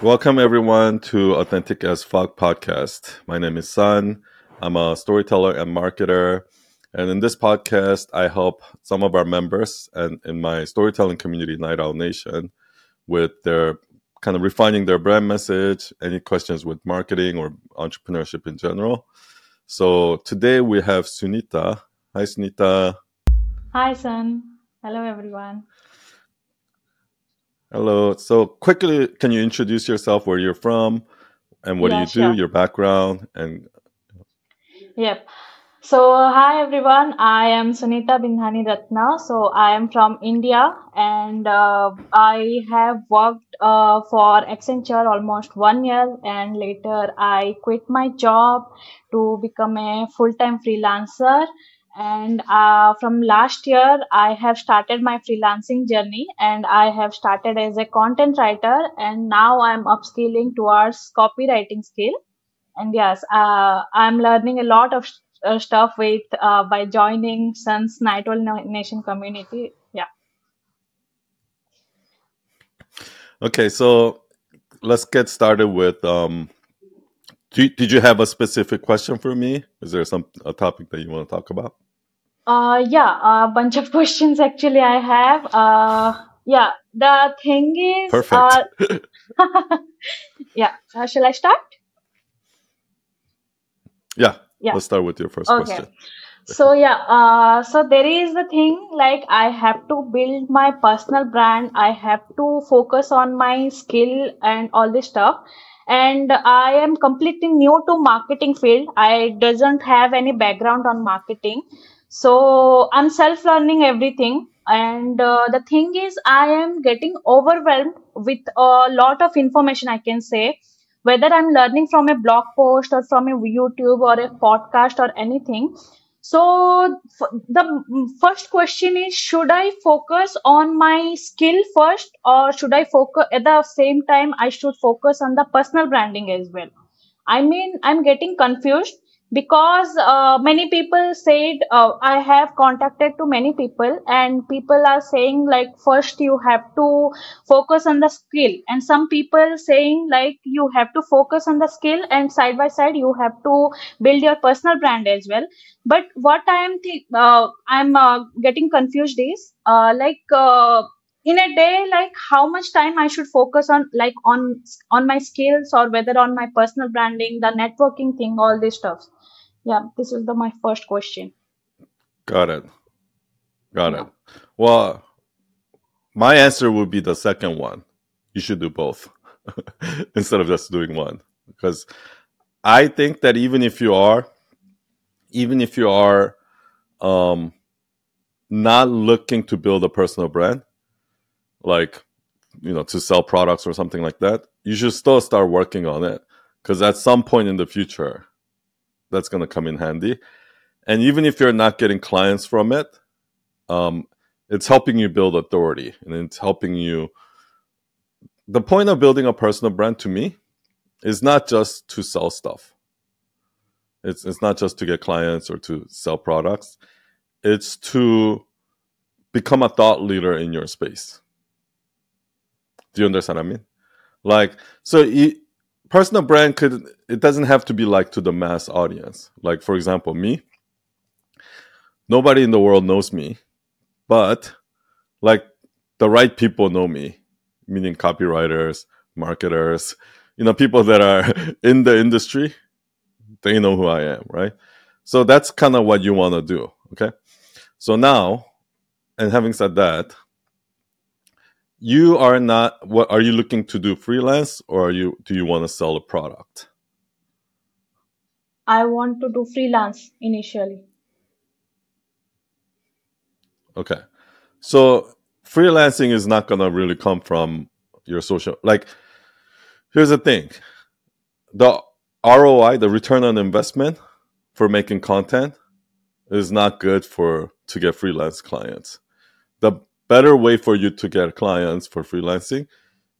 Welcome everyone to Authentic as Fuck podcast. My name is Sun. I'm a storyteller and marketer. And in this podcast, I help some of our members and in my storytelling community, Night Owl Nation, with their kind of refining their brand message, any questions with marketing or entrepreneurship in general. So today we have Sunita. Hi, Sunita. Hi, Sun. Hello, everyone. Hello. So quickly, can you introduce yourself, where you're from, and what Yeah, do you sure. do, your background, and Yep. So, hi everyone. I am Sunita Bindhani Ratna. So, I am from India and uh, I have worked uh, for Accenture almost one year, and later I quit my job to become a full-time freelancer. And uh, from last year, I have started my freelancing journey, and I have started as a content writer, and now I'm upskilling towards copywriting skill and yes uh, i'm learning a lot of uh, stuff with uh, by joining sun's night Owl nation community yeah okay? So let's get started with. Um, did you have a specific question for me? Is there some a topic that you want to talk about? Uh, yeah a bunch of questions actually i have uh, yeah the thing is Perfect. uh, yeah uh, shall i start yeah. yeah Let's start with your first okay question. so yeah uh, so there is the thing like i have to build my personal brand i have to focus on my skill and all this stuff and i am completely new to marketing field i doesn't have any background on marketing so i'm self learning everything. And uh, the thing is i am getting overwhelmed with a lot of information i can say. Whether i'm learning from a blog post or from a youtube or a podcast or anything. So f- the first question is should I focus on my skill first or should I focus at the same time I should focus on the personal branding as well? I mean, I'm getting confused because uh, many people said uh, I have contacted to many people and people are saying like first you have to focus on the skill. And some people saying like you have to focus on the skill and side by side you have to build your personal brand as well. But what i am th- uh, i'm uh, getting confused is uh, like uh, in a day like how much time i should focus on like on on my skills or whether on my personal branding the networking thing all this stuff yeah this is the my first question Got it. Got yeah it. Well, my answer would be the second one. You should do both instead of just doing one, because I think that even if you are, even if you are um, not looking to build a personal brand, like you know to sell products or something like that, you should still start working on it because at some point in the future, that's going to come in handy. And even if you're not getting clients from it, um, it's helping you build authority and it's helping you. The point of building a personal brand to me is not just to sell stuff. It's it's not just to get clients or to sell products. It's to become a thought leader in your space. Do you understand what I mean? Like so, e personal brand could it doesn't have to be like to the mass audience. Like for example, me, nobody in the world knows me, but like the right people know me, meaning copywriters, marketers, you know, people that are in the industry, they know who I am, right? So that's kind of what you want to do. Okay. So now, and having said that, you are not what are you looking to do freelance or are you do you want to sell a product? i want to do freelance initially Okay. So freelancing is not going to really come from your social like here's the thing. The ROI, the return on investment for making content is not good for to get freelance clients. The better way for you to get clients for freelancing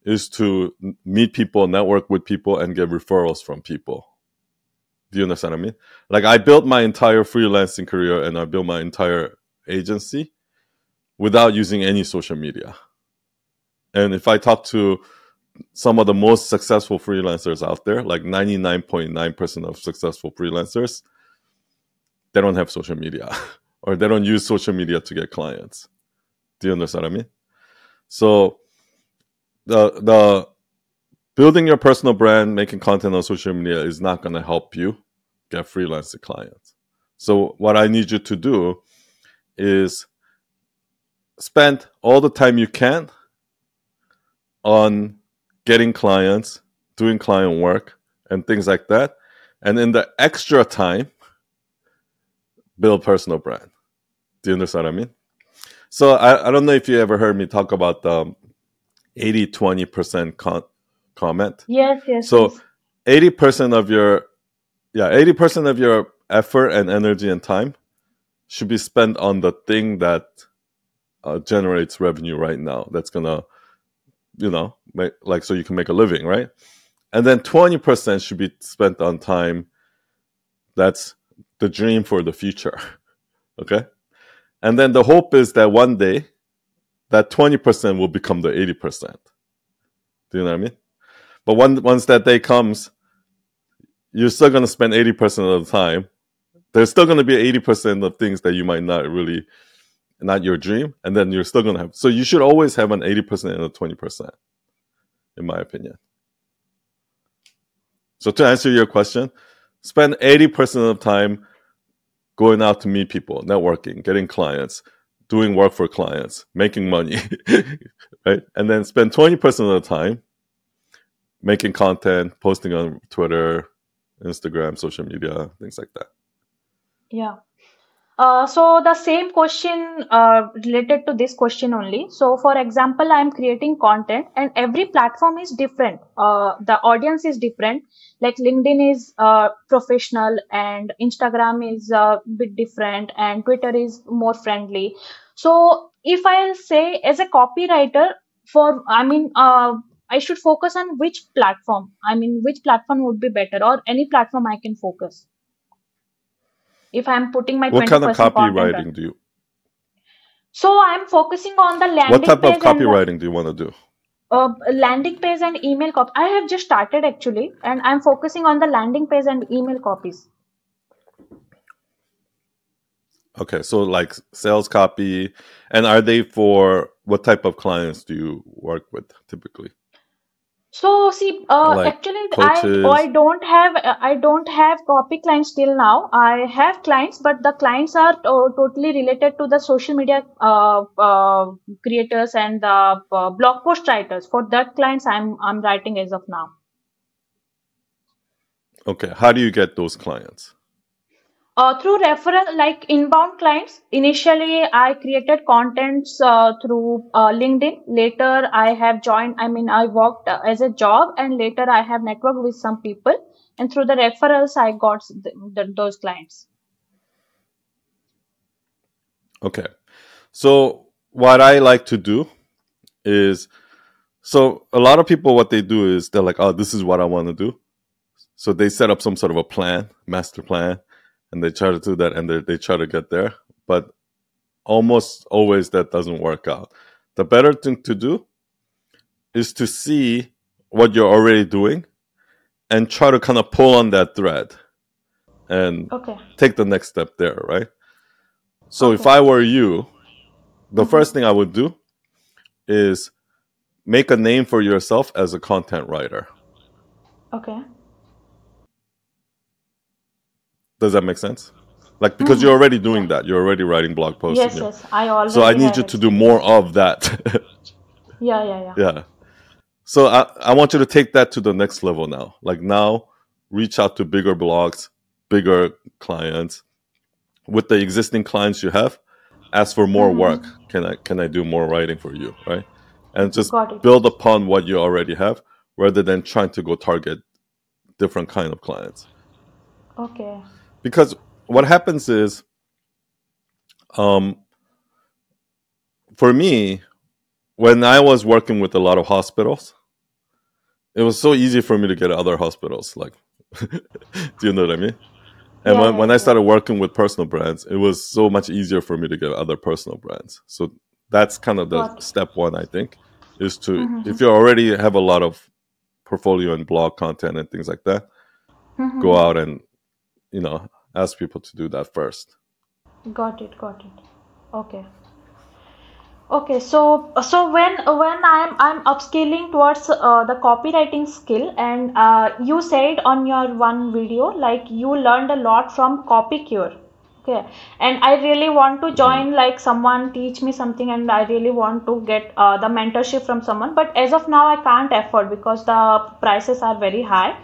is to meet people, network with people and get referrals from people. Do you understand what I mean? Like I built my entire freelancing career and I built my entire agency without using any social media. And if I talk to some of the most successful freelancers out there, like 99.9% of successful freelancers, they don't have social media or they don't use social media to get clients. Do you understand what I mean? So the the building your personal brand, making content on social media is not going to help you get freelance clients. So what I need you to do is spend all the time you can on getting clients, doing client work, and things like that. And in the extra time, build personal brand. Do you understand what I mean? So I, I don't know if you ever heard me talk about the 80 20% comment. Yes, yes. So yes. 80% of your yeah, 80% of your effort and energy and time should be spent on the thing that uh, generates revenue right now. That's gonna, you know, make, like so you can make a living, right? And then 20% should be spent on time that's the dream for the future. okay? And then the hope is that one day that 20% will become the 80%. Do you know what I mean? But one, once that day comes, you're still going to spend 80% of the time. There's still going to be 80% of things that you might not really, not your dream. And then you're still going to have, so you should always have an 80% and a 20%, in my opinion. So to answer your question, spend 80% of time going out to meet people, networking, getting clients, doing work for clients, making money, right? And then spend 20% of the time making content, posting on Twitter, Instagram, social media, things like that. Yeah. Uh, so the same question uh, related to this question only. So for example, I'm creating content and every platform is different. Uh, the audience is different. Like LinkedIn is uh, professional and Instagram is a bit different and Twitter is more friendly. So if I'll say as a copywriter for, I mean, uh, I should focus on which platform. I mean, which platform would be better or any platform I can focus if I'm putting my What kind of 20% content on. copywriting do you? So I'm focusing on the landing pages. What type of and the copywriting do you want to do? uh, landing page and email copy. I have just started actually, and I'm focusing on the landing page and email copies. Okay, so like sales copy, and are they for what type of clients do you work with typically? So see, uh, Like actually, I coaches? I don't have uh, I don't have copy clients till now. I have clients, but the clients are to- totally related to the social media uh, uh, creators and the uh, blog post writers. For that clients, I'm I'm writing as of now. Okay, how do you get those clients? Uh, through referral, like inbound clients, initially I created contents uh, through uh, LinkedIn. Later, I have joined, I mean, I worked uh, as a job and later I have networked with some people. And through the referrals, I got th- th- those clients. Okay, so what I like to do is so a lot of people what they do is they're like, oh, this is what I want to do. So they set up some sort of a plan, master plan, and they try to do that and they they try to get there. But almost always that doesn't work out. The better thing to do is to see what you're already doing and try to kind of pull on that thread and Okay. take the next step there, right? So if I were you, the Mm-hmm. first thing I would do is make a name for yourself as a content writer. Okay. Does that make sense? Like because Mm-hmm. you're already doing that, you're already writing blog posts. Yes, yes. I so I need you to do more of that. Yeah, yeah, yeah. yeah. So I, I want you to take that to the next level now. Like now, reach out to bigger blogs, bigger clients. With the existing clients you have, ask for more work. Mm-hmm. Can I can I do more writing for you, right? And just build upon what you already have, rather than trying to go target different kind of clients. Okay. Because what happens is, um, for me, when I was working with a lot of hospitals, it was so easy for me to get other hospitals. Like, do you know what I mean? And Yeah, when, when I started working with personal brands, it was so much easier for me to get other personal brands. So that's kind of the step one, I think, is to Mm-hmm. if you already have a lot of portfolio and blog content and things like that, Mm-hmm. go out and you know ask people to do that first. Got it, got it. Okay. Okay, so so when when I'm I'm upscaling towards uh, the copywriting skill, and uh, you said on your one video like you learned a lot from copy cure Okay, and I really want to join like someone teach me something, and I really want to get uh, the mentorship from someone. But as of now, I can't afford because the prices are very high.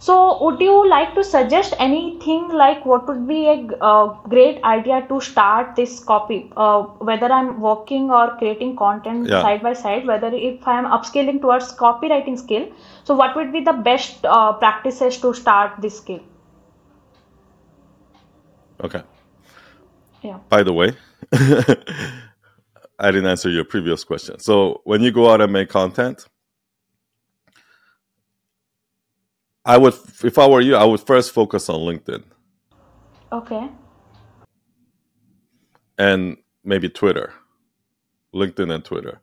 So, would you like to suggest anything like what would be a uh, great idea to start this copy? Uh, whether I'm working or creating content Yeah. side by side, whether if I'm upscaling towards copywriting skill, so what would be the best uh, practices to start this skill? Okay. Yeah. By the way, I didn't answer your previous question. So when you go out and make content, I would, if I were you, I would first focus on LinkedIn Okay. and maybe Twitter, LinkedIn and Twitter.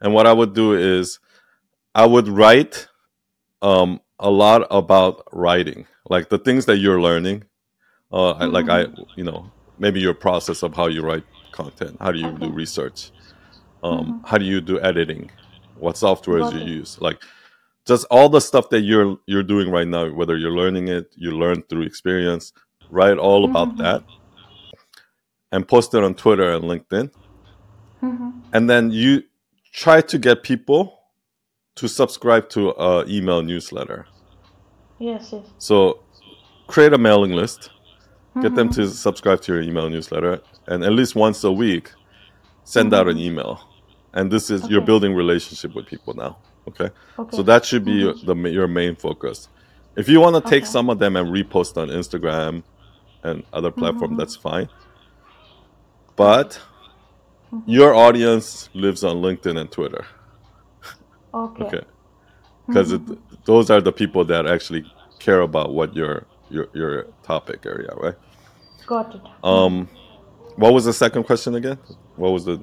And what I would do is I would write um, a lot about writing, like the things that you're learning. Uh, I, like I, you know, maybe your process of how you write content, how do you do research, um, how do you do editing, what softwares Got you it. use, like just all the stuff that you're you're doing right now, whether you're learning it, you learn through experience. Write all about Mm-hmm. that, and post it on Twitter and LinkedIn, Mm-hmm. and then you try to get people to subscribe to a email newsletter. Yes, yes. So create a mailing list, get them Mm-hmm. to subscribe to your email newsletter, and at least once a week, send out an email. And this is you're Mm-hmm. Building relationship with people now. Okay, Okay. so that should be your, the your main focus. If you want to take Okay. some of them and repost on Instagram and other platform, Mm-hmm. that's fine. But your audience lives on LinkedIn and Twitter. Okay. Okay, because those are the people that actually care about what your your your topic area, right? Got it. Um, what was the second question again? What was the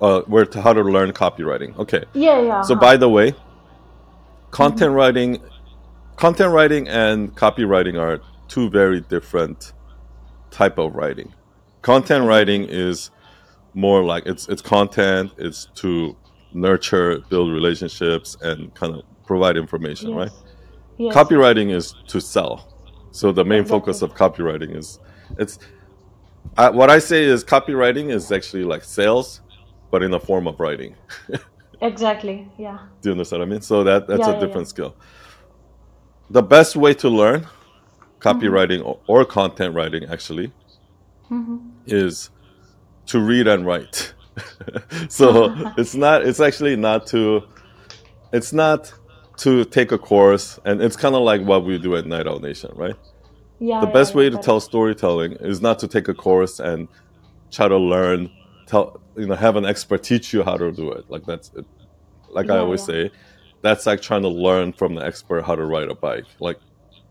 uh, where to how to learn copywriting? Okay, Yeah, yeah. so huh. by the way, content writing, content writing and copywriting are two very different type of writing. Content writing is more like it's it's content. It's to nurture, build relationships, and kind of provide information, right? Yes. copywriting is to sell so the main focus of copywriting is it's I, what i say is copywriting is actually like sales but in the form of writing Exactly. Yeah. do you understand what i mean so that that's Yeah, a yeah, different skill the best way to learn copywriting or, or content writing actually Mm-hmm. is to read and write so it's not it's actually not to it's not to take a course and it's kind of like what we do at night owl nation right Yeah. the best yeah, way to tell storytelling is not to take a course and try to learn tell you know have an expert teach you how to do it like that's it. like i always yeah. say that's like trying to learn from the expert how to ride a bike like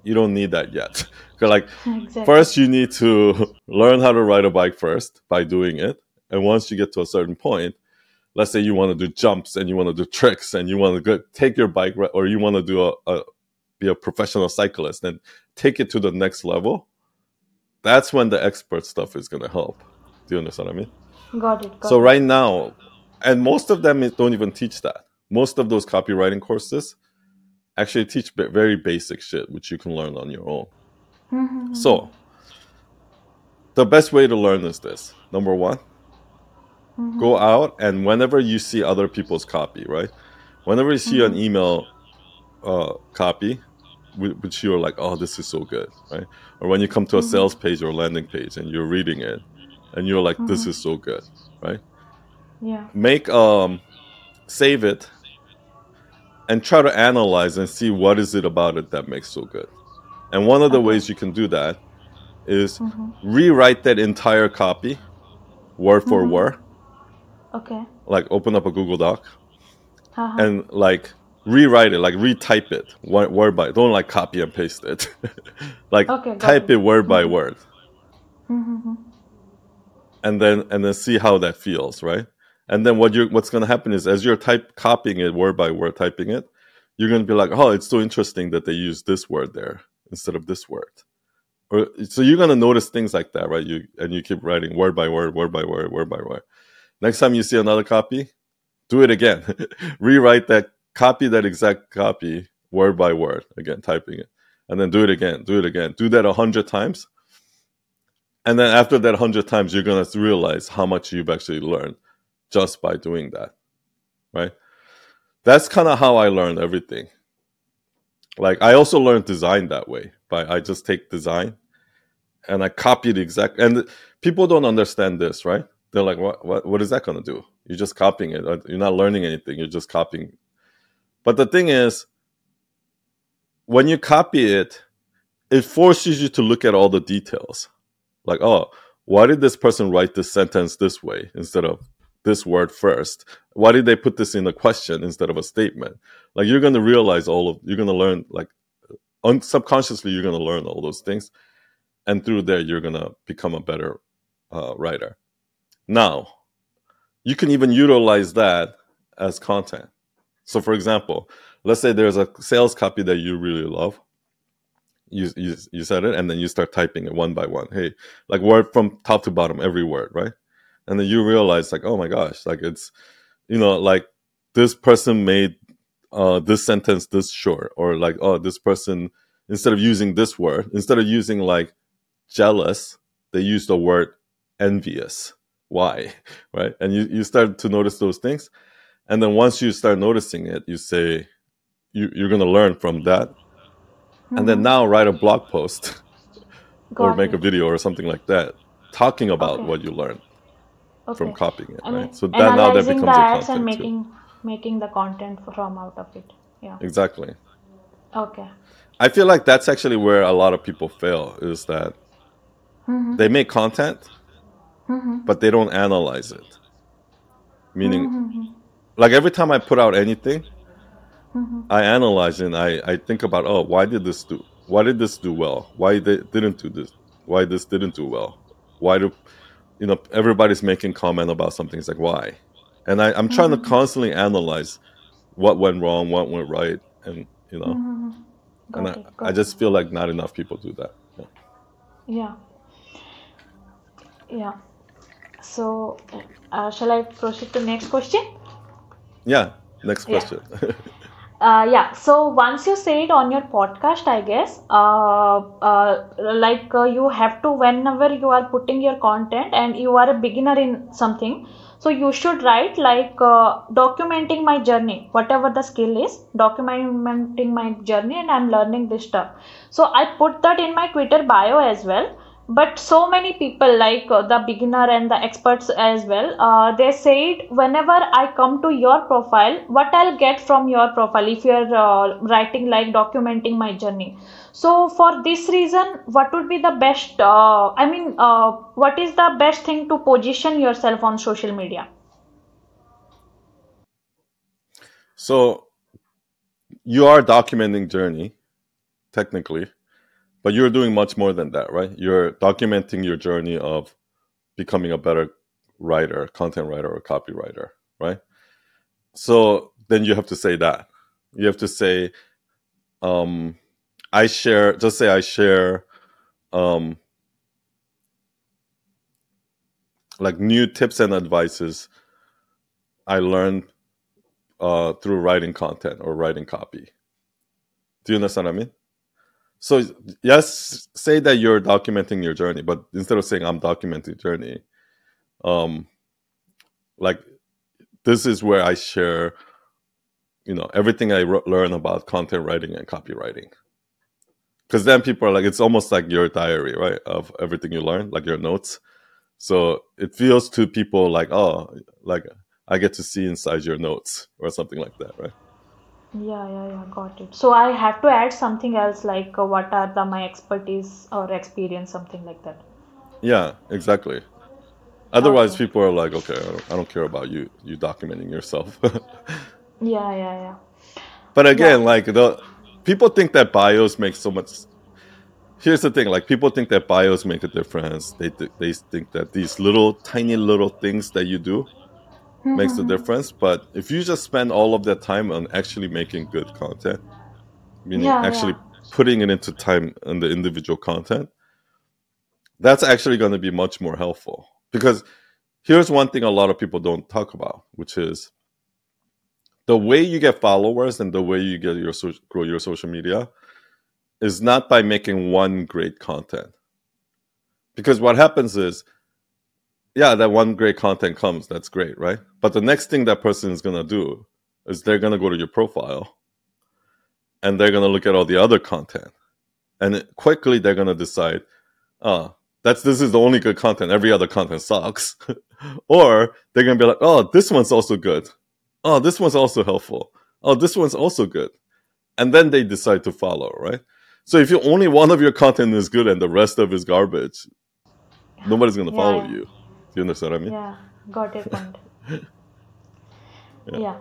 you don't need that yet like Exactly. first you need to learn how to ride a bike first by doing it and once you get to a certain point let's say you want to do jumps and you want to do tricks and you want to go, take your bike or you want to do a, a be a professional cyclist and take it to the next level that's when the expert stuff is going to help do you understand what i mean Got it. Got so it. right now and most of them don't even teach that most of those copywriting courses actually teach very basic shit which you can learn on your own Mhm. so the best way to learn is this number one Mhm. go out and whenever you see other people's copy right whenever you see an email uh, copy which you're like oh this is so good right or when you come to a sales page or landing page and you're reading it and you're like this is so good right Yeah. make um save it and try to analyze and see what is it about it that makes so good and one of the Okay. ways you can do that is Mhm. rewrite that entire copy word for Mhm. word Okay. like open up a google doc Haha. and like rewrite it like retype it word, word by don't like copy and paste it like Okay, type it. it word by word Mhm. And then and then see how that feels right And then what you what's going to happen is as you're type copying it word by word, typing it, you're going to be like, oh, it's so interesting that they use this word there instead of this word. Or, so you're going to notice things like that, right? You and you keep writing word by word, word by word, word by word. Next time you see another copy, do it again. Rewrite that, copy that exact copy word by word again, typing it, and then do it again, do it again. Do that a hundred times, and then after that hundred times, you're gonna realize how much you've actually learned just by doing that, right? That's kind of how I learned everything. Like I also learned design that way. By I just take design and I copy the exact. And people don't understand this, right? They're like, "What? What? What is that going to do? You're just copying it. You're not learning anything. You're just copying." But the thing is, when you copy it, it forces you to look at all the details. Like, oh, why did this person write this sentence this way instead of this word first? Why did they put this in a question instead of a statement? Like, you're going to realize all of, you're going to learn, like, un- subconsciously, you're going to learn all those things. And through there, you're going to become a better uh, writer. Now, you can even utilize that as content. So, for example, let's say there's a sales copy that you really love. You, you, you said it, and then you start typing it one by one. Hey, like word from top to bottom, every word, right? And then you realize, like, oh my gosh, like it's, you know, like this person made uh, this sentence this short, or like, oh, this person instead of using this word, instead of using like jealous, they use the word envious. Why? Right? And you, you start to notice those things. And then once you start noticing it you say you, you're going to learn from that mm-hmm. and then now write a blog post or make it. a video or something like that talking about okay. what you learned okay. from copying it I mean, right so that now that becomes the ads and making too. making the content from out of it yeah exactly okay i feel like that's actually where a lot of people fail is that mm-hmm. they make content mm-hmm. but they don't analyze it. Meaning, mm-hmm. like every time I put out anything, mm-hmm. I analyze and I, I think about, oh, why did this do? Why did this do well? Why they didn't do this? Why this didn't do well? Why do, you know, everybody's making comment about something. It's like why? And I, I'm trying to mm-hmm. constantly analyze what went wrong, what went right, and you know, mm-hmm. and it, I, I just feel like not enough people do that. Yeah. Yeah. yeah. So, uh, shall I proceed to next question? Yeah, next question. Yeah. uh, yeah. So once you say it on your podcast, I guess, uh, uh, like uh, you have to whenever you are putting your content and you are a beginner in something, so you should write like uh, documenting my journey, whatever the skill is, documenting my journey, and I'm learning this stuff. So I put that in my Twitter bio as well but so many people like uh, the beginner and the experts as well uh, they said whenever i come to your profile what i'll get from your profile if you're uh, writing like documenting my journey? So for this reason what would be the best uh, i mean uh, what is the best thing to position yourself on social media? So you are documenting journey technically but you're doing much more than that, right? You're documenting your journey of becoming a better writer, content writer, or copywriter, right? So then you have to say that. You have to say, um, I share, just say I share, um, like new tips and advices I learned uh, through writing content or writing copy. Do you understand what I mean? So yes, say that you're documenting your journey, but instead of saying I'm documenting journey, um, like this is where I share, you know, everything I learn about content writing and copywriting. Because then people are like, it's almost like your diary, right, of everything you learn, like your notes. So it feels to people like, oh, like I get to see inside your notes or something like that, right? Yeah, yeah, yeah, got it. So I have to add something else like uh, what are the my expertise or experience, something like that. Yeah, exactly. Otherwise, Okay. people are like, okay, I don't, I don't care about you, you documenting yourself. Yeah, yeah, yeah. but again, like the people think that bios make so much. Here's the thing: like people think that bios make a difference. They th- they think that these little tiny little things that you do makes the mm-hmm. difference. But if you just spend all of that time on actually making good content, meaning Yeah, actually yeah. putting it into time in the individual content, that's actually going to be much more helpful. Because here's one thing a lot of people don't talk about, which is the way you get followers and the way you get your so- grow your social media is not by making one great content. Because what happens is, yeah, that one great content comes, that's great, right? But the next thing that person is gonna do is they're gonna go to your profile and they're gonna look at all the other content, and quickly they're gonna decide, oh, that's this is the only good content. Every other content sucks, or they're gonna be like, oh, this one's also good. Oh, this one's also helpful. Oh, this one's also good, and then they decide to follow, right? So if you only one of your content is good and the rest of is garbage, nobody's gonna Yeah, follow you. You understand what I mean? Yeah, got your point. Yeah. Yeah.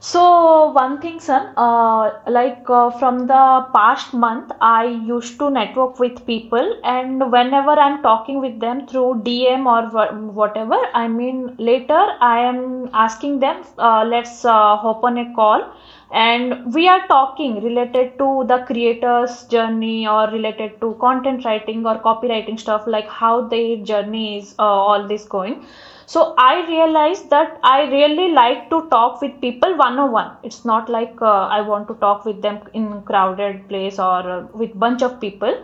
So one thing, Sun, uh, like uh, from the past month, I used to network with people, and whenever I'm talking with them through DM or wha- whatever, I mean later I am asking them, uh, let's uh, hop on a call, and we are talking related to the creator's journey or related to content writing or copywriting stuff, like how their journey is, uh, all this going. So i realized that i really like to talk with people one on one it's not like uh, i want to talk with them in crowded place or uh, with bunch of people.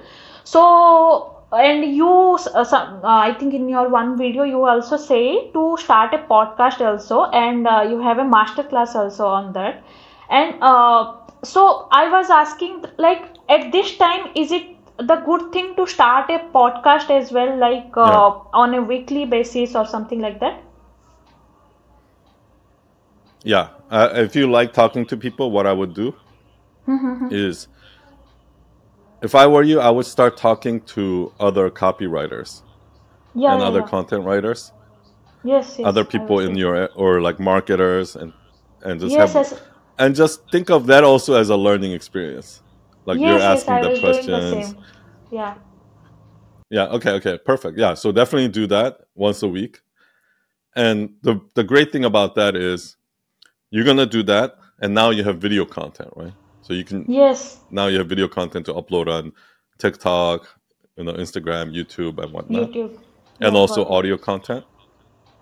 So and you uh, some, uh, i think in your one video you also say to start a podcast also and uh, you have a master class also on that and uh, so i was asking like at this time is it the good thing to start a podcast as well like uh, Yeah. on a weekly basis or something like that? Yeah. Uh, if you like talking to people, what I would do is if I were you, I would start talking to other copywriters yeah and yeah other yeah. content writers, yes yes other people in your or like marketers and and just yes have yes and just think of that also as a learning experience. Like you're yes yes asking the doing the questions. yeah Yeah, okay, okay, perfect. Yeah, so definitely do that once a week. And the the great thing about that is you're gonna do that and now you have video content, right? So you can yes now you have video content to upload on TikTok, you know, Instagram, YouTube, and whatnot, youtube and yeah also audio content.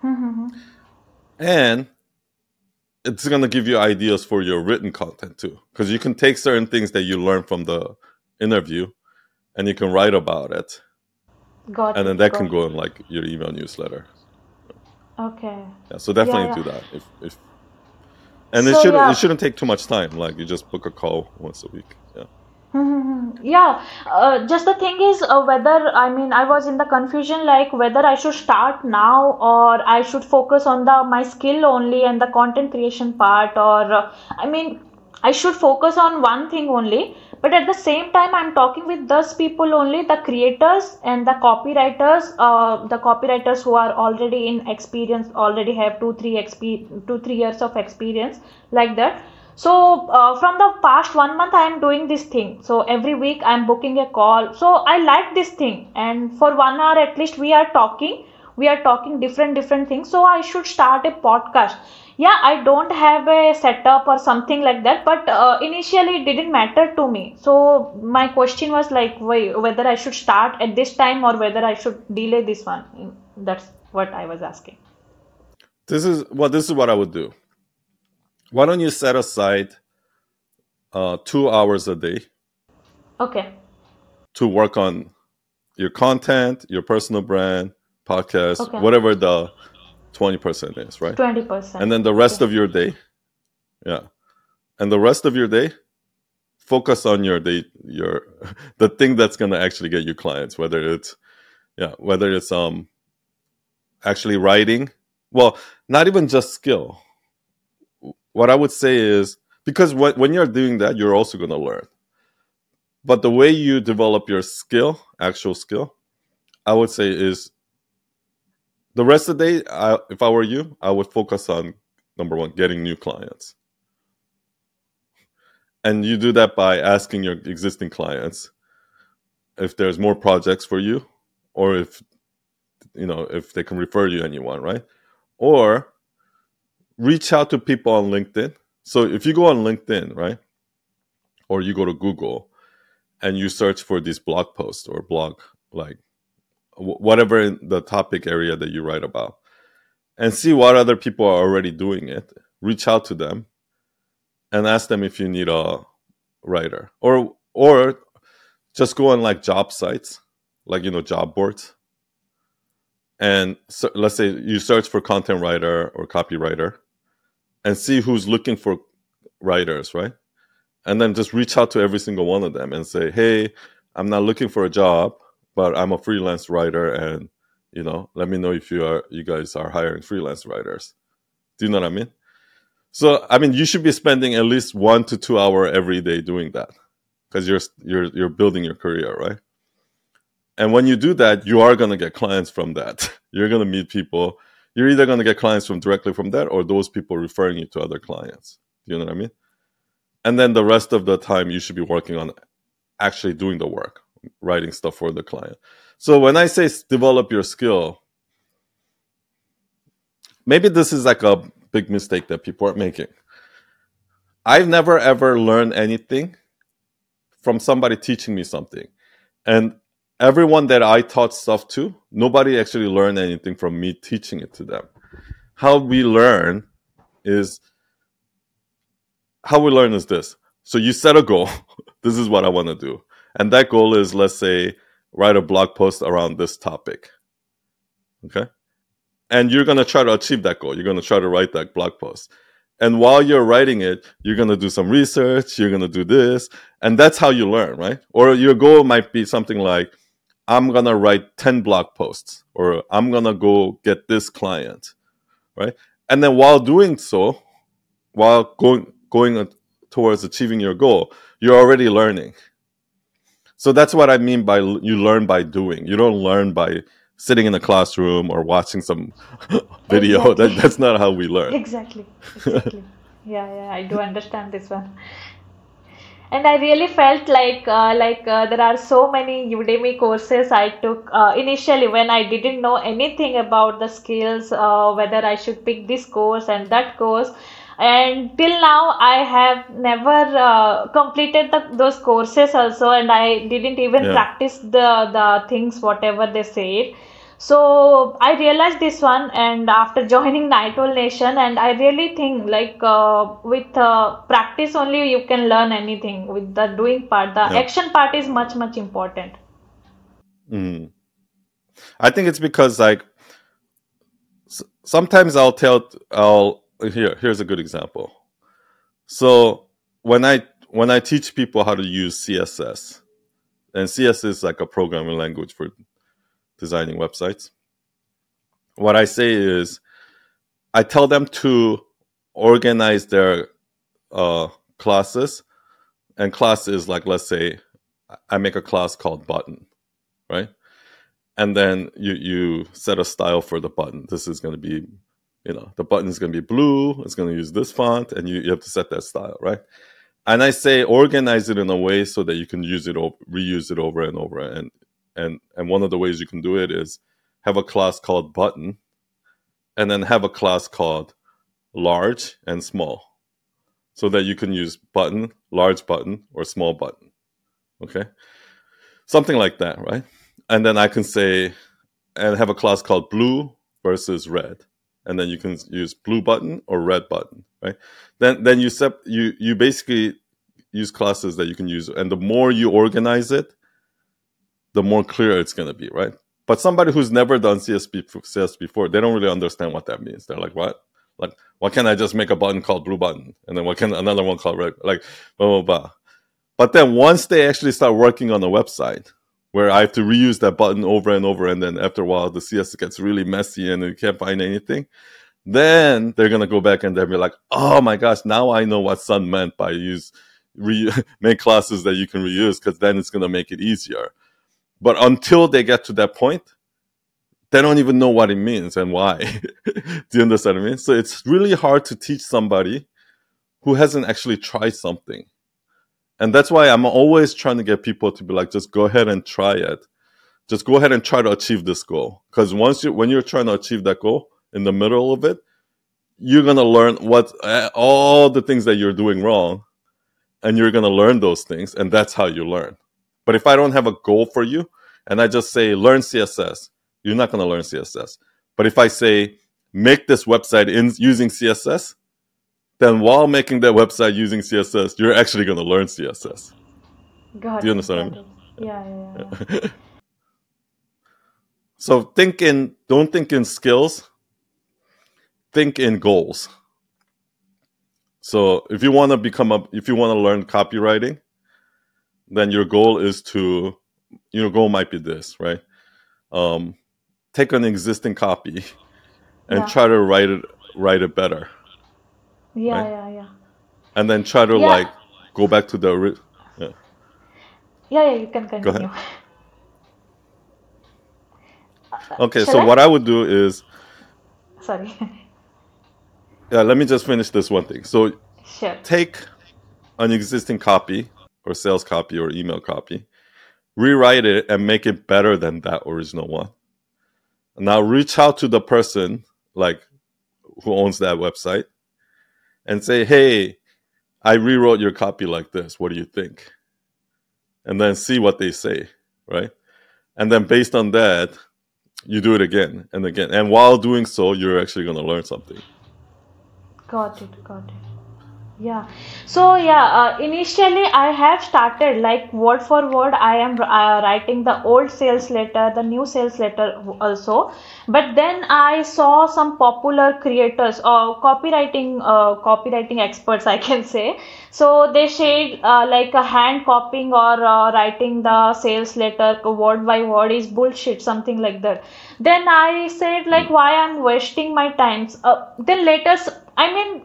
Mm-hmm, mm-hmm. And it's gonna give you ideas for your written content too, because you can take certain things that you learn from the interview, and you can write about it, got and then that can got go in like your email newsletter. okay Yeah, so definitely yeah do that. If, if and it so should yeah it shouldn't take too much time. Like you just book a call once a week. Yeah. Yeah, uh, just the thing is uh, whether I mean I was in the confusion like whether I should start now or I should focus on the my skill only and the content creation part or uh, I mean I should focus on one thing only. But at the same time I'm talking with those people only the creators and the copywriters uh, the copywriters who are already in experience already have two three exp two three years of experience like that so uh, from the past one month i am doing this thing. So every week i am booking a call. So i like this thing. And for one hour at least we are talking. We are talking different different things. So i should start a podcast. Yeah i don't have a setup or something like that but uh, initially it didn't matter to me. So my question was like whether i should start at this time or whether i should delay this one. That's what i was asking. This is well. This is what I would do. Why don't you set aside uh, two hours a day okay to work on your content, your personal brand, podcast, okay whatever the twenty percent is, right? 20% And then the okay rest of your day, yeah, and the rest of your day, focus on your day, your the thing that's gonna actually get you clients. Whether it's yeah, whether it's um actually writing, well, not even just skill. What I would say is because when when you're doing that, you're also gonna learn. But the way you develop your skill, actual skill, I would say is the rest of the day. I, if I were you, I would focus on number one, getting new clients, and you do that by asking your existing clients if there's more projects for you, or if you know if they can refer you anyone, right? Or reach out to people on LinkedIn. So if you go on LinkedIn, right, or you go to Google and you search for these blog posts or blog like whatever the topic area that you write about and see what other people are already doing it reach out to them and ask them if you need a writer or or just go on like job sites like you know job boards and so, let's say you search for content writer or copywriter and see who's looking for writers right? And then just reach out to every single one of them and say hey i'm not looking for a job but i'm a freelance writer and you know let me know if you are you guys are hiring freelance writers. Do you know what i mean? So i mean you should be spending at least one to two hour every day doing that because you're you're you're building your career right? And when you do that you are to get clients from that. You're to meet people you're either going to get clients from directly from there or those people referring you to other clients. Do you know what i mean? And then the rest of the time you should be working on actually doing the work writing stuff for the client. So when i say develop your skill maybe this is like a big mistake that people are making. I've never ever learned anything from somebody teaching me something. And everyone that i taught stuff to nobody actually learned anything from me teaching it to them how we learn is how we learn is this. So you set a goal. this is what I want to do. And that goal is, let's say, write a blog post around this topic. Okay. And you're going to try to achieve that goal. You're going to try to write that blog post. And while you're writing it, you're going to do some research. You're going to do this. And that's how you learn, right? Or your goal might be something like, I'm going to write 10 blog posts or I'm going to go get this client, right? And then while doing so, while going, going towards achieving your goal, you're already learning. So that's what I mean by you learn by doing. You don't learn by sitting in a classroom or watching some video. Exactly. That, that's not how we learn. Exactly. Exactly. yeah, yeah, I do understand this one. And I really felt like uh, like uh, there are so many Udemy courses I took uh, initially when I didn't know anything about the skills, uh, whether I should pick this course and that course and till now i have never uh, completed the, those courses also and i didn't even yeah. practice the the things whatever they said so i realized this one and after joining night owl nation and i really think like uh, with uh, practice only you can learn anything with the doing part the yeah. action part is much much important mm. i think it's because like sometimes i'll tell i'll here here's a good example. So when I when I teach people how to use CSS, and CSS is like a programming language for designing websites. What I say is, I tell them to organize their uh, classes, and class is like let's say I make a class called button, right? And then you you set a style for the button. This is going to be you know the button is going to be blue it's going to use this font and you, you have to set that style right and i say organize it in a way so that you can use it reuse it over and over and and and one of the ways you can do it is have a class called button and then have a class called large and small so that you can use button large button or small button. Okay? Something like that right? And then i can say and have a class called blue versus red. And then you can use blue button or red button, right? Then then you sep- you you basically use classes that you can use, and the more you organize it, the more clear it's going to be, right? But somebody who's never done CSS, CSS before, they don't really understand what that means. They're like, what? Like, why can't I just make a button called blue button, and then what can another one called red? Like, blah blah blah. But then once they actually start working on the website, where I have to reuse that button over and over, and then after a while the CSS gets really messy and you can't find anything. Then they're gonna go back and they'll be like, "Oh my gosh, now I know what Sun meant by use re- make classes that you can reuse because then it's gonna make it easier." But until they get to that point, they don't even know what it means and why. Do you understand what I mean? So it's really hard to teach somebody who hasn't actually tried something and that's why I'm always trying to get people to be like, just go ahead and try it. Just go ahead and try to achieve this goal. Because once you, when you're trying to achieve that goal in the middle of it, you're gonna learn what uh, all the things that you're doing wrong, and you're gonna learn those things, and that's how you learn. But if I don't have a goal for you, and I just say learn CSS, you're not gonna learn CSS. But if I say make this website in using CSS, then while making that website using CSS, you're actually gonna learn CSS. Got Do you it, understand what I mean? Yeah, yeah, yeah. So think in don't think in skills, think in goals. So if you want to become a if you want to learn copywriting, then your goal is to your goal might be this, right? Um, take an existing copy and Yeah. try to write it write it better, Yeah, Right. yeah, yeah. and then try to Yeah. like go back to the ori- yeah. Yeah, yeah, you can continue. Go ahead. Okay, Shall so I? what I would do is Sorry. yeah, let me just finish this one thing. So Sure. take an existing copy or sales copy or email copy, rewrite it and make it better than that original one. Now reach out to the person like who owns that website and say, "Hey, I rewrote your copy like this. What do you think?" And then see what they say, right? And then based on that, you do it again and again. And while doing so, you're actually going to learn something. Got it, got it. Yeah. So yeah, uh, initially I have started like word for word. I am uh, writing the old sales letter, the new sales letter also. But then I saw some popular creators or copywriting, uh, copywriting experts, I can say. So they said uh, like a hand copying or uh, writing the sales letter word by word is bullshit, something like that. Then I said like why I'm wasting my time Uh, then later s- I mean,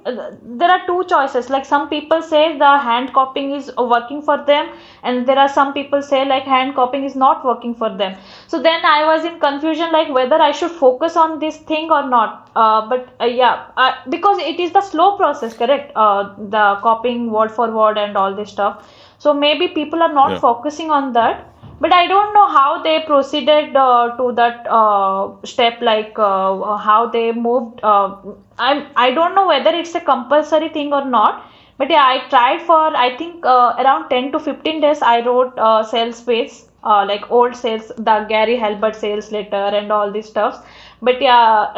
there are two choices. Like some people say the hand copying is working for them, and there are some people say like hand copying is not working for them. So then I was in confusion like whether I should focus on this thing or not. Uh, but uh, yeah, uh, because it is the slow process, correct? Uh, the copying word for word and all this stuff. So maybe people are not Yeah. focusing on that but i don't know how they proceeded uh, to that uh, step like uh, how they moved uh, i'm i don't know whether it's a compulsory thing or not but yeah i tried for i think uh, around 10 to 15 days i wrote uh, sales page uh, like old sales the gary halbert sales letter and all these stuff but yeah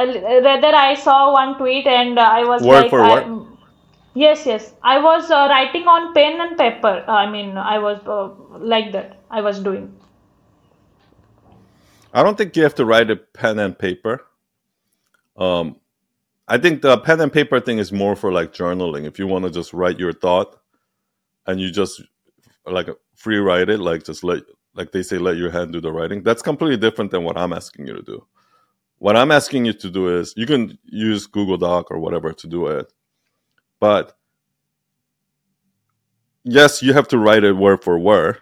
rather i saw one tweet and i was Word like for word? Yes, yes. I was uh, writing on pen and paper. I mean, I was uh, like that. I was doing. I don't think you have to write a pen and paper. Um, I think the pen and paper thing is more for like journaling. If you want to just write your thought and you just like free write it, like just let, like they say, let your hand do the writing. That's completely different than what I'm asking you to do. What I'm asking you to do is you can use Google Doc or whatever to do it, but yes, you have to write it word for word,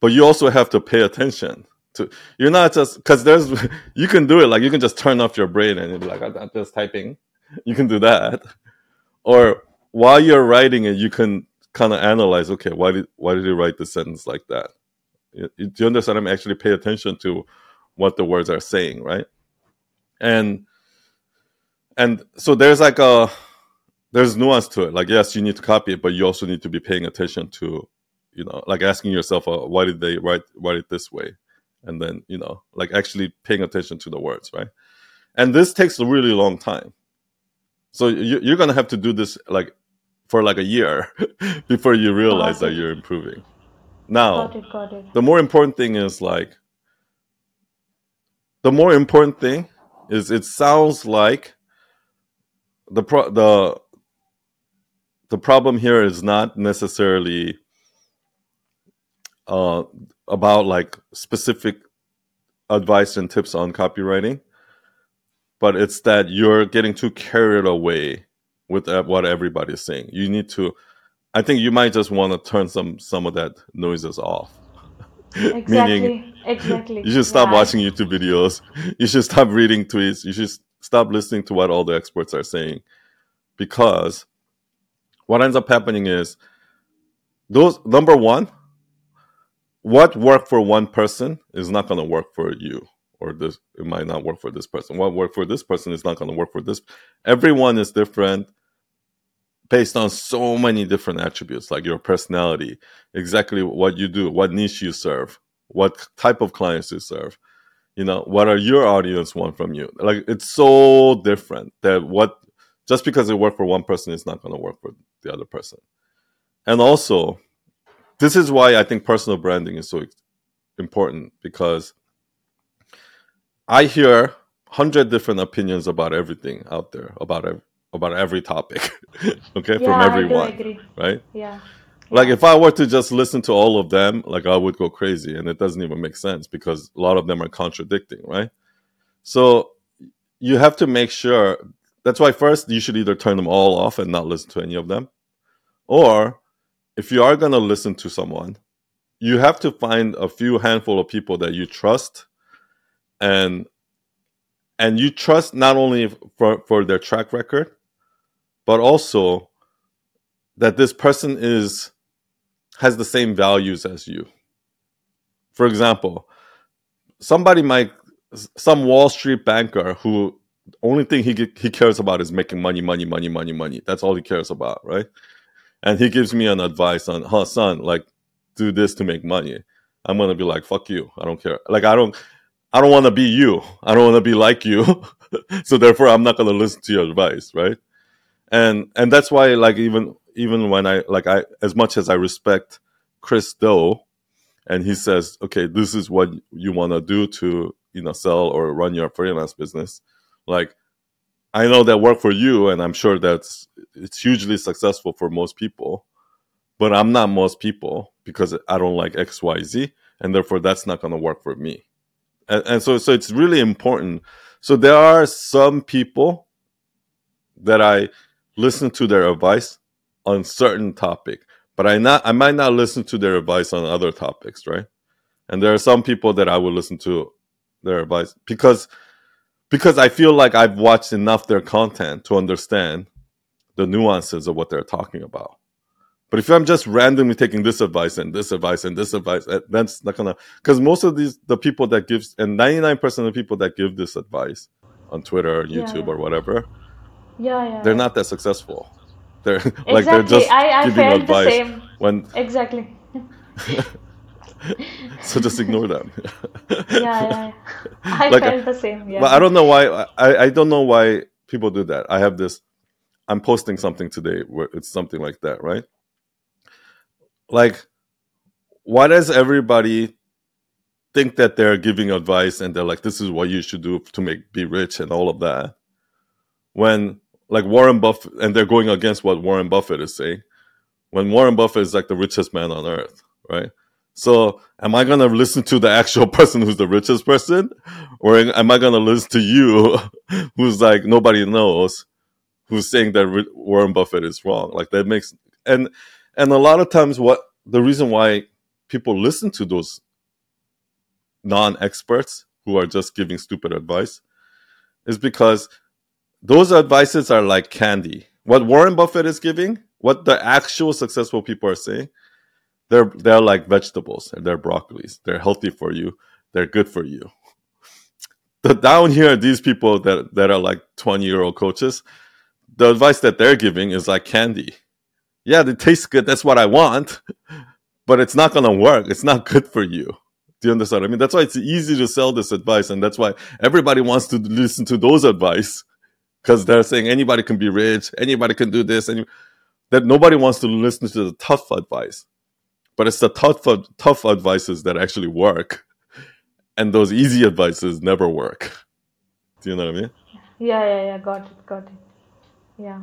but you also have to pay attention to. You're not just because there's you can do it like you can just turn off your brain and be like I'm just typing. You can do that, or while you're writing it, you can kind of analyze. Okay, why did why did he write the sentence like that? You- you- Do you understand? I'm actually pay attention to what the words are saying, right? And and so there's like a there's nuance to it. Like yes, you need to copy it, but you also need to be paying attention to, you know, like asking yourself, uh, why did they write write it this way, and then you know, like actually paying attention to the words, right? And this takes a really long time. So you, you're gonna have to do this like for like a year before you realize that you're improving. Now, Got it. Got it. the more important thing is like the more important thing is it sounds like the pro- the the problem here is not necessarily uh, about like specific advice and tips on copywriting, but it's that you're getting too carried away with what everybody's saying. You need to. I think you might just want to turn some some of that noises off. Meaning, Exactly. Exactly. you should stop Yeah. Watching YouTube videos. You should stop reading tweets. You should stop listening to what all the experts are saying. Because what ends up happening is those number one, what worked for one person is not going to work for you or this it might not work for this person. What worked for this person is not going to work for this. Everyone is different based on so many different attributes like your personality, exactly what you do, what niche you serve, what type of clients you serve. You know, what are your audience want from you? Like it's so different that what just because it worked for one person is not going to work for the other person. And also, this is why I think personal branding is so important because I hear hundred different opinions about everything out there about about every topic. okay, Yeah, from everyone, agree. right? Yeah. Like if I were to just listen to all of them, like I would go crazy, and it doesn't even make sense because a lot of them are contradicting, right? So you have to make sure. That's why first you should either turn them all off and not listen to any of them, or if you are going to listen to someone, you have to find a few handful of people that you trust and and you trust not only for for their track record but also that this person is has the same values as you. For example somebody might some wall street banker who only thing he he cares about is making money money money money money. That's all he cares about right? And he gives me an advice on huh Sun like do this to make money. I'm gonna be like fuck you. I don't care. Like i don't i don't want to be you. I don't want to be like you. So therefore i'm not gonna listen to your advice right? And and that's why like even even when i like i as much as i respect Chris Do and he says okay this is what you want to do to you know sell or run your freelance business like i know that worked for you and i'm sure that's it's hugely successful for most people but i'm not most people because i don't like xyz and therefore that's not going to work for me. And, and so so it's really important. So there are some people that i listen to their advice on certain topic but i not i might not listen to their advice on other topics right? And there are some people that i will listen to their advice because because i feel like i've watched enough their content to understand the nuances of what they're talking about but if i'm just randomly taking this advice and this advice and this advice eh, that's not gonna because most of these the people that gives and 99% of the people that give this advice on twitter or youtube yeah. or whatever Yeah, yeah, they're not that successful they're like they're just I I giving advice same. when Exactly. so just ignore them Yeah, yeah. I like felt the same. Yeah. but i don't know why I, I don't know why people do that i have this i'm posting something today where it's something like that right like why does everybody think that they're giving advice and they're like this is what you should do to make be rich and all of that when like warren buffett and they're going against what warren buffett is saying when warren buffett is like the richest man on earth right so am i going to listen to the actual person who's the richest person or am i going to listen to you who's like nobody knows who's saying that warren buffett is wrong like that makes and and a lot of times what the reason why people listen to those non-experts who are just giving stupid advice is because those advices are like candy. What Warren Buffett is giving, what the actual successful people are saying, they're they're like vegetables. They're broccolis. They're healthy for you. They're good for you. The down here, these people that that are like twenty year old coaches, the advice that they're giving is like candy. Yeah, it tastes good. That's what I want, but it's not gonna work. It's not good for you. Do you understand? I mean, that's why it's easy to sell this advice, and that's why everybody wants to listen to those advice because they're saying anybody can be rich, anybody can do this, and that nobody wants to listen to the tough advice. But it's the tough tough advices that actually work, and those easy advices never work. Do you know what I mean? Yeah, yeah, yeah. Got it, got it. Yeah.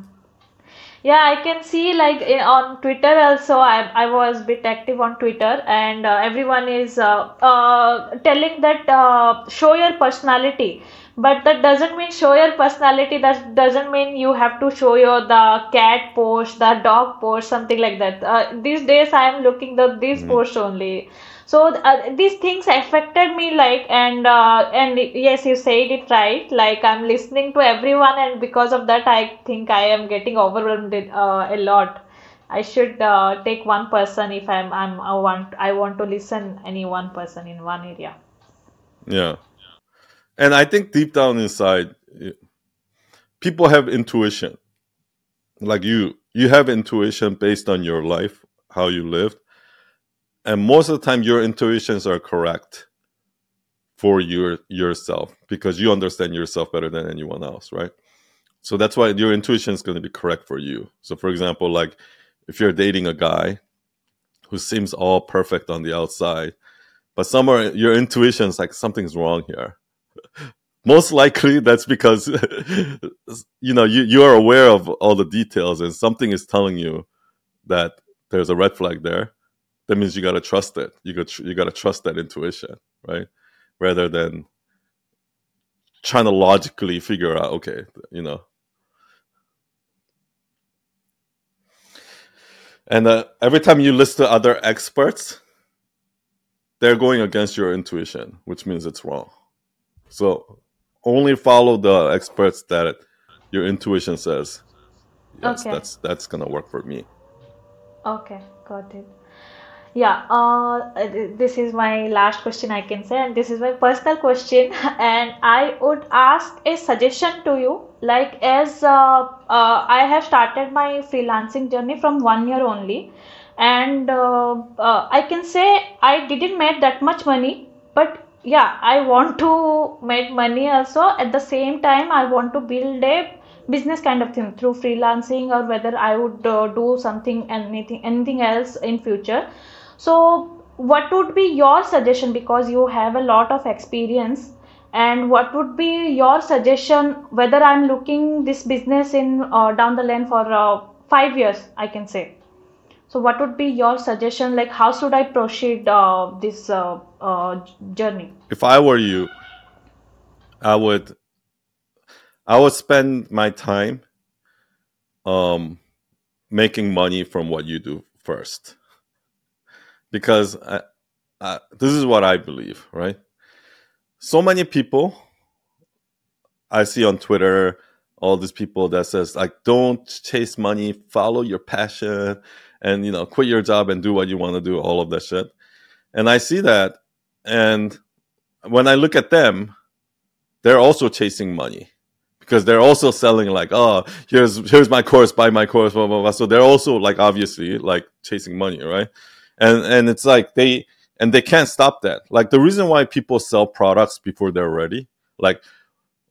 Yeah, I can see like on Twitter also. I I was bit active on Twitter, and uh, everyone is uh, uh, telling that uh, show your personality. But that doesn't mean show your personality. That doesn't mean you have to show your the cat post, the dog post, something like that. Uh, these days I am looking the these Mhm. posts only. So uh, these things affected me like and uh, and yes you said it right like I'm listening to everyone and because of that I think I am getting overwhelmed uh, a lot. I should uh, take one person if I'm I'm I want I want to listen any one person in one area. Yeah. And I think deep down inside, people have intuition. Like you, you have intuition based on your life, how you lived, and most of the time, your intuitions are correct for your yourself because you understand yourself better than anyone else, right? So that's why your intuition is going to be correct for you. So, for example, like if you're dating a guy who seems all perfect on the outside, but somewhere your intuition is like something's wrong here. Most likely that's because you know you, you are aware of all the details and something is telling you that there's a red flag there. That means you gotta trust it. You got you gotta trust that intuition, right? Rather than trying to logically figure out, okay, you know. And uh, every time you listen to other experts, they're going against your intuition, which means it's wrong. So only follow the experts that your intuition says. Yes, Okay. that's that's gonna work for me. Okay, got it. Yeah, uh, this is my last question I can say, and this is my personal question, and I would ask a suggestion to you. Like, as uh, uh, I have started my freelancing journey from one year only, and uh, uh, I can say I didn't make that much money, but yeah, I want to make money also. At the same time, I want to build a business kind of thing through freelancing or whether i would uh, do something anything anything else in future. So what would be your suggestion? Because you have a lot of experience. And what would be your suggestion whether i'm looking this business in uh, down the line for uh, 5 years i can say so what would be your suggestion like how should i proceed uh, this uh, uh, journey If I were you, I would I would spend my time um making money from what you do first. Because I, I, this is what I believe, right? So many people I see on Twitter, all these people that says like, don't chase money, follow your passion, and you know, quit your job and do what you want to do, all of that shit. And I see that, and when I look at them, they're also chasing money because they're also selling like, oh, here's here's my course, buy my course, blah blah blah. So they're also like obviously like chasing money, right? And and it's like they and they can't stop that. Like the reason why people sell products before they're ready, like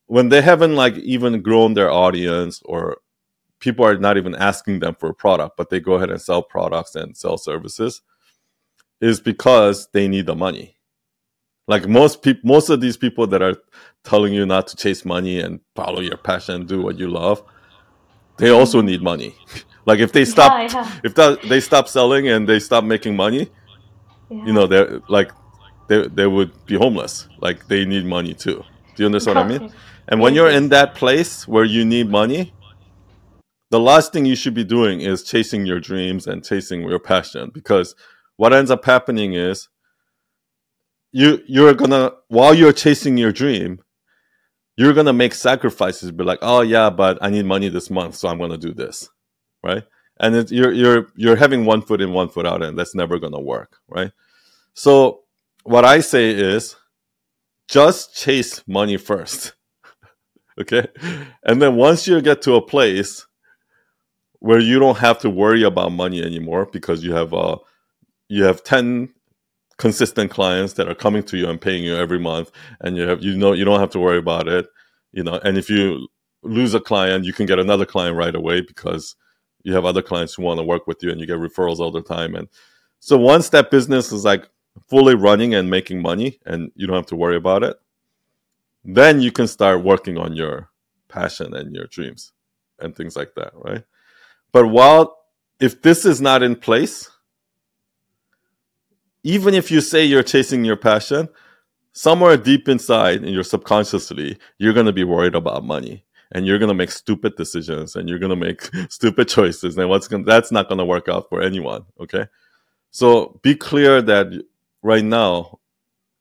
when they haven't like even grown their audience or people are not even asking them for a product, but they go ahead and sell products and sell services, is because they need the money. Like most people, most of these people that are telling you not to chase money and follow your passion, do what you love, they also need money. like if they stop, yeah yeah if that, they stop selling and they stop making money, you know, they're like they they would be homeless. Like they need money too. Do you understand what I mean? And when you're in that place where you need money, the last thing you should be doing is chasing your dreams and chasing your passion because what ends up happening is you you're gonna while you're chasing your dream you're gonna make sacrifices be like oh yeah but i need money this month so i'm gonna do this right? And it, you're you're you're having one foot in one foot out and that's never gonna work right? So what i say is just chase money first okay? And then once you get to a place where you don't have to worry about money anymore because you have uh you have 10 consistent clients that are coming to you and paying you every month and you have you know you don't have to worry about it you know. And if you lose a client you can get another client right away because you have other clients who want to work with you and you get referrals all the time. And so once that business is like fully running and making money and you don't have to worry about it then you can start working on your passion and your dreams and things like that right but while if this is not in place even if you say you're chasing your passion, somewhere deep inside in your subconsciously, you're going to be worried about money and you're going to make stupid decisions and you're going to make stupid choices. And what's going that's not going to work out for anyone. Okay. So be clear that right now,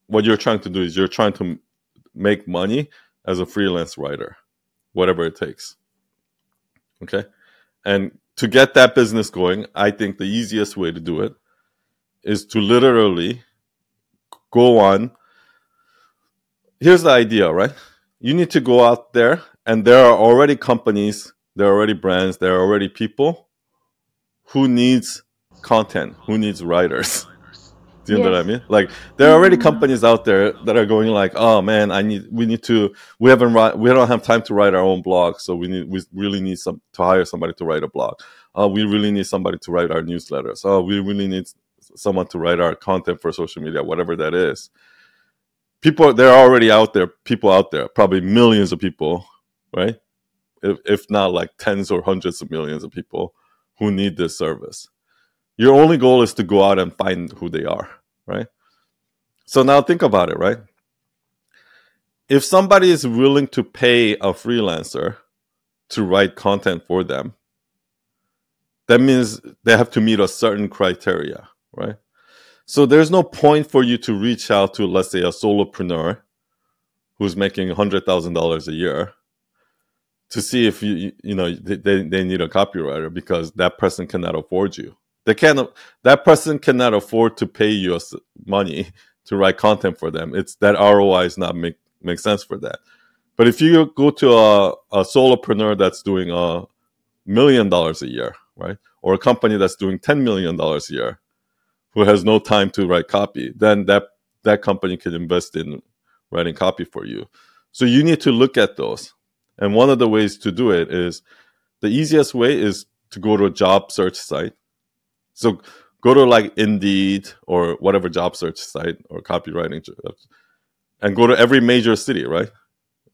what you're trying to do is you're trying to make money as a freelance writer, whatever it takes. Okay. And to get that business going, I think the easiest way to do it is to literally go on here's the idea, right? You need to go out there, and there are already companies, there are already brands, there are already people who needs content, who needs writers. Do you know what I mean? Like there are already Mhm. companies out there that are going like, "Oh man, I need, we need to, we haven't, write, we don't have time to write our own blog, so we need, we really need some to hire somebody to write a blog. Oh, we really need somebody to write our newsletters. Oh, we really need someone to write our content for social media, whatever that is. People, they're already out there. People out there, probably millions of people, right? If, if not like tens or hundreds of millions of people who need this service. Your only goal is to go out and find who they are, right? So now think about it, right? If somebody is willing to pay a freelancer to write content for them, that means they have to meet a certain criteria, right? So there's no point for you to reach out to, let's say, a solopreneur who's making hundred thousand dollars a year to see if you you know they, they need a copywriter because that person cannot afford you. They can't. That person cannot afford to pay you money to write content for them. It's that ROI is not make make sense for that. But if you go to a, a solopreneur that's doing a million dollars a year, right, or a company that's doing ten million dollars a year, who has no time to write copy, then that that company can invest in writing copy for you. So you need to look at those. And one of the ways to do it is the easiest way is to go to a job search site. So go to like Indeed or whatever job search site or copywriting uh, and go to every major city, right?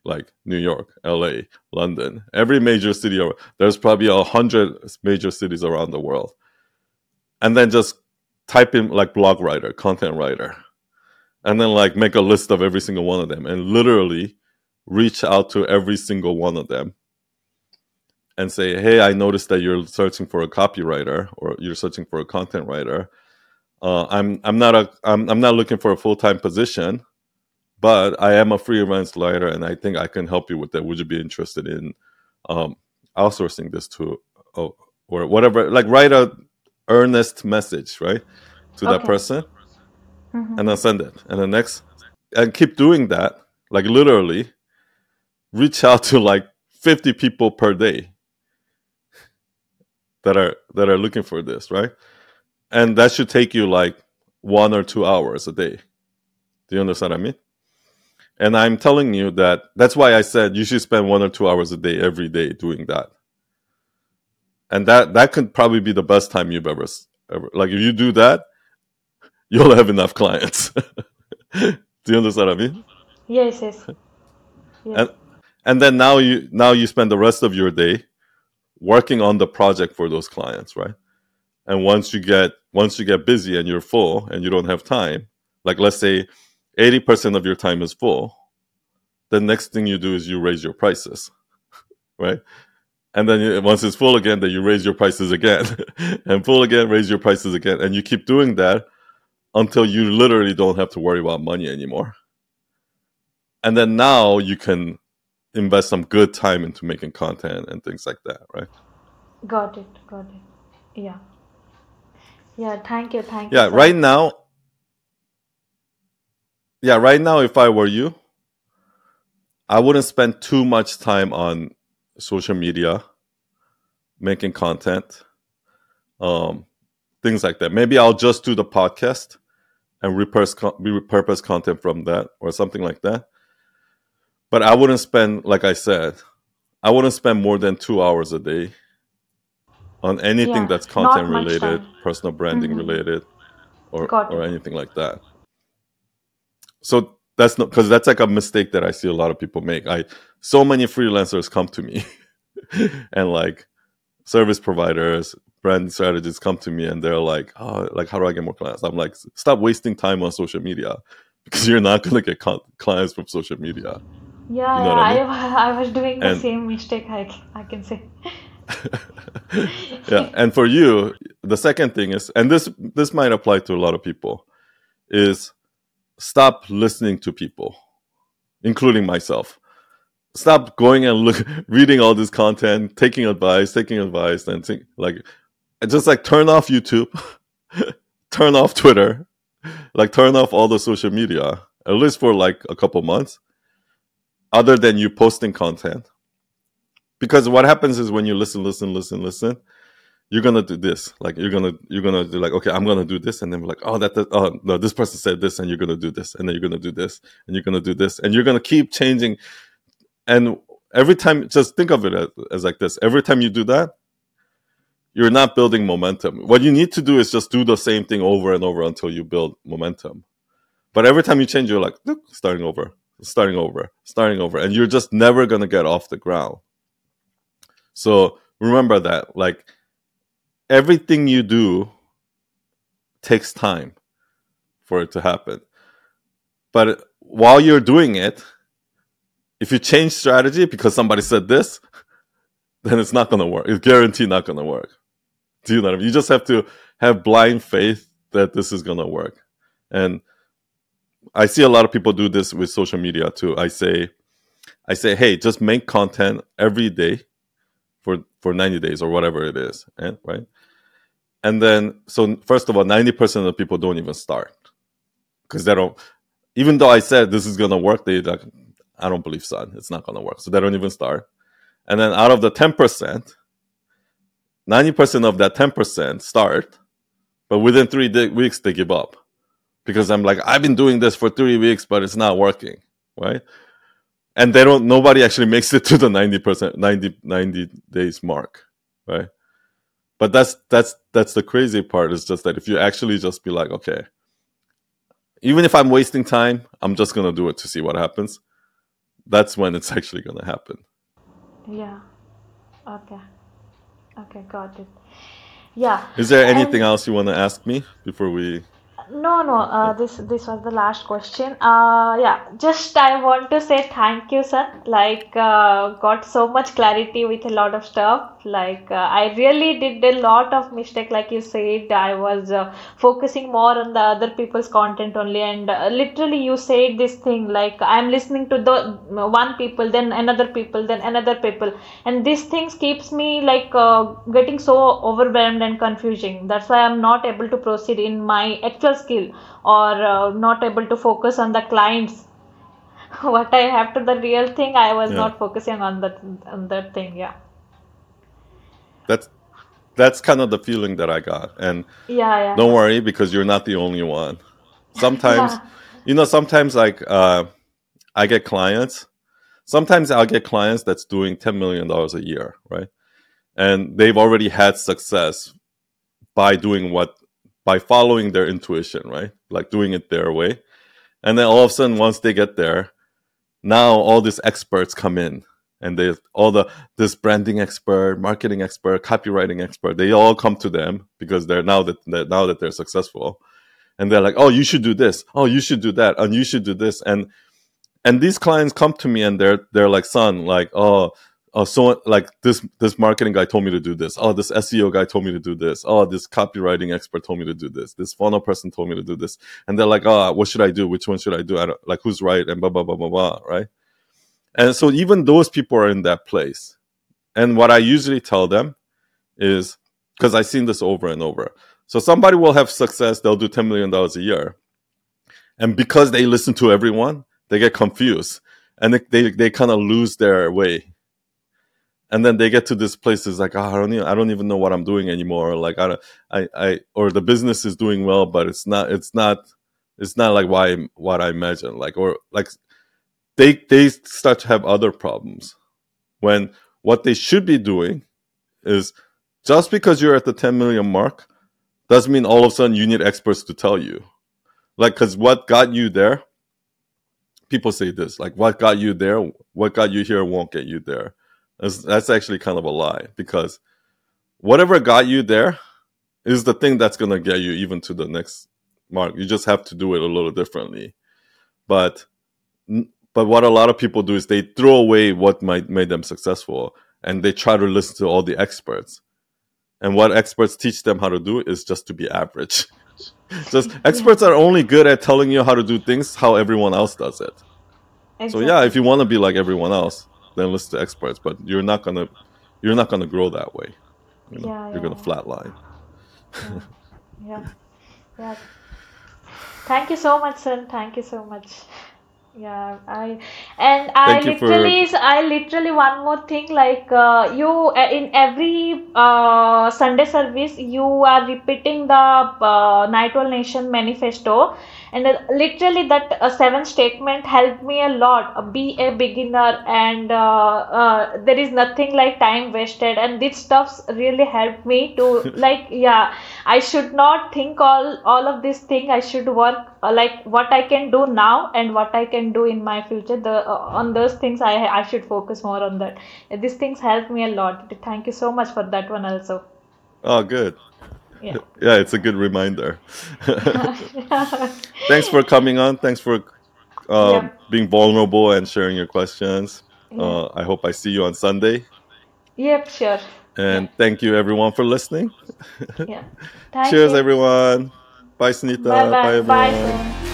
Like New York, LA, London, every major city. There's probably a hundred major cities around the world. And then just type in like blog writer, content writer, and then like make a list of every single one of them and literally reach out to every single one of them and say, "Hey, I noticed that you're searching for a copywriter or you're searching for a content writer. Uh, I'm I'm not a I'm I'm not looking for a full time position, but I am a freelance writer, and I think I can help you with that. Would you be interested in um, outsourcing this to oh, or whatever? Like write a earnest message, right, to that Okay. person, Mhm. and then send it. And the next, and keep doing that, like literally, reach out to like 50 people per day that are that are looking for this, right? And that should take you like one or two hours a day. Do you understand what I mean? And I'm telling you that that's why I said you should spend one or two hours a day every day doing that. And that that could probably be the best time you've ever ever like if you do that, you'll have enough clients. do you understand what I mean? Yes, yes. Yes. And and then now you now you spend the rest of your day working on the project for those clients, right? And once you get once you get busy and you're full and you don't have time, like let's say 80% of your time is full, the next thing you do is you raise your prices, right? And then you, once it's full again, then you raise your prices again, and full again, raise your prices again, and you keep doing that until you literally don't have to worry about money anymore. And then now you can invest some good time into making content and things like that, right? Got it. Got it. Yeah. Yeah. Thank you. Thank you, Yeah, right now, yeah, right now, if I were you, I wouldn't spend too much time on social media, making content, um, things like that. Maybe I'll just do the podcast and repurpose, repurpose content from that or something like that. But I wouldn't spend, like I said, I wouldn't spend more than two hours a day on anything Yeah. that's content related, time. personal branding Mhm. related, or Got or it. anything like that. So that's not because that's like a mistake that I see a lot of people make. I so many freelancers come to me and like service providers, brand strategists come to me and they're like, "Oh, like how do I get more clients?" I'm like, "Stop wasting time on social media because you're not going to get con- clients from social media." Yeah, You know yeah. I I, mean? I was doing the And same mistake. I, I can say. yeah, and for you, the second thing is, and this this might apply to a lot of people, is stop listening to people, including myself. Stop going and look, reading all this content, taking advice, taking advice, and think, like, just like turn off YouTube, turn off Twitter, like turn off all the social media, at least for like a couple months, other than you posting content. Because what happens is when you listen, listen, listen, listen, you're gonna do this. Like you're gonna you're gonna do like, okay, I'm gonna do this, and then we're like, oh, that, that oh no, this person said this, and you're gonna do this, and then you're gonna do this, and you're gonna do this, and you're gonna keep changing. And every time, just think of it as, as like this: every time you do that, you're not building momentum. What you need to do is just do the same thing over and over until you build momentum. But every time you change, you're like, starting over, starting over, starting over, and you're just never gonna get off the ground. So remember that, like everything you do takes time for it to happen. But while you're doing it, if you change strategy because somebody said this, then it's not to work. It's guaranteed not to work. Do you know what I mean? You just have to have blind faith that this is to work. And I see a lot of people do this with social media too. I say, I say, hey, just make content every day for for 90 days or whatever it is, eh, right? And then, so first of all, 90% of people don't even start because they don't, even though I said this is to work, they like, I don't believe so. It's not to work. So they don't even start. And then out of the 10%, 90% of that 10% start, but within three weeks, they give up because I'm like, I've been doing this for three weeks, but it's not working. Right. And they don't, nobody actually makes it to the 90%, 90, 90 days mark. Right but that's that's that's the crazy part is just that if you actually just be like okay even if i'm wasting time i'm just going to do it to see what happens that's when it's actually going to happen yeah okay okay got it yeah is there anything else you want to ask me before we no, no. Uh, this this was the last question. Uh, yeah, just I want to say thank you, sir. Like, uh, got so much clarity with a lot of stuff. Like, uh, I really did a lot of mistake. Like you said, I was uh, focusing more on the other people's content only, and uh, literally you said this thing. Like, I'm listening to the one people, then another people, then another people, and these things keeps me like getting so overwhelmed and confusing. That's why I'm not able to proceed in my actual skill or uh, not able to focus on the clients what i have to the real thing i was yeah. not focusing on that on that thing yeah that's that's kind of the feeling that i got and yeah, yeah. don't worry because you're not the only one sometimes you know sometimes like uh, i get clients sometimes i'll get clients that's doing $10 million a year right and they've already had success by doing what by following their intuition, right? Like doing it their way. And then all of a sudden, once they get there, now all these experts come in and they all the this branding expert, marketing expert, copywriting expert, they all come to them because they're now that they're, now that they're successful, and they're like, oh, you should do this, oh, you should do that, and you should do this, and and these clients come to me and they're they're like, Sun, like, oh, oh, so like this this marketing guy told me to do this. Oh, this SEO guy told me to do this. Oh, this copywriting expert told me to do this. This funnel person told me to do this. And they're like, oh, what should I do? Which one should I do? I don't, like who's right and blah blah blah blah blah. Right. And so even those people are in that place. And what I usually tell them is because I've seen this over and over. So somebody will have success, they'll do $10 million a year. And because they listen to everyone, they get confused and they, they, they kind of lose their way and then they get to this place is like oh, I don't even, I don't even know what I'm doing anymore like I I I or the business is doing well but it's not it's not it's not like why what I imagine like or like they they start to have other problems when what they should be doing is just because you're at the 10 million mark doesn't mean all of a sudden you need experts to tell you like because what got you there people say this like what got you there what got you here won't get you there that's, that's actually kind of a lie because whatever got you there is the thing that's going to get you even to the next mark. You just have to do it a little differently. But but what a lot of people do is they throw away what might made them successful and they try to listen to all the experts. And what experts teach them how to do is just to be average. just experts are only good at telling you how to do things how everyone else does it. Exactly. So yeah, if you want to be like everyone else, then listen to experts. But you're not gonna you're not gonna grow that way. You know? yeah, you're gonna flatline. Yeah. yeah, yeah. Thank you so much, Sun. Thank you so much. Yeah, I and I Thank you for literally, I literally one more thing like uh, you uh, in every uh, Sunday service you are repeating the uh, Night Owl Nation manifesto, and uh, literally that uh, seven statement helped me a lot. Uh, be a beginner, and uh, uh, there is nothing like time wasted, and this stuffs really helped me to like yeah. I should not think all all of this thing. I should work uh, like what I can do now and what I can do in my future. The uh, on those things I I should focus more on that. These things help me a lot. Thank you so much for that one also. oh, good. Yeah. Yeah, it's a good reminder. Thanks for coming on. Thanks for uh, yeah. being vulnerable and sharing your questions. Yeah. Uh, I hope I see you on Sunday. Yep. Sure. And thank you everyone for listening. Yeah. Thank Cheers, you. everyone. Bye, Sunita. Bye bye. Bye, Bye. everyone. Soon.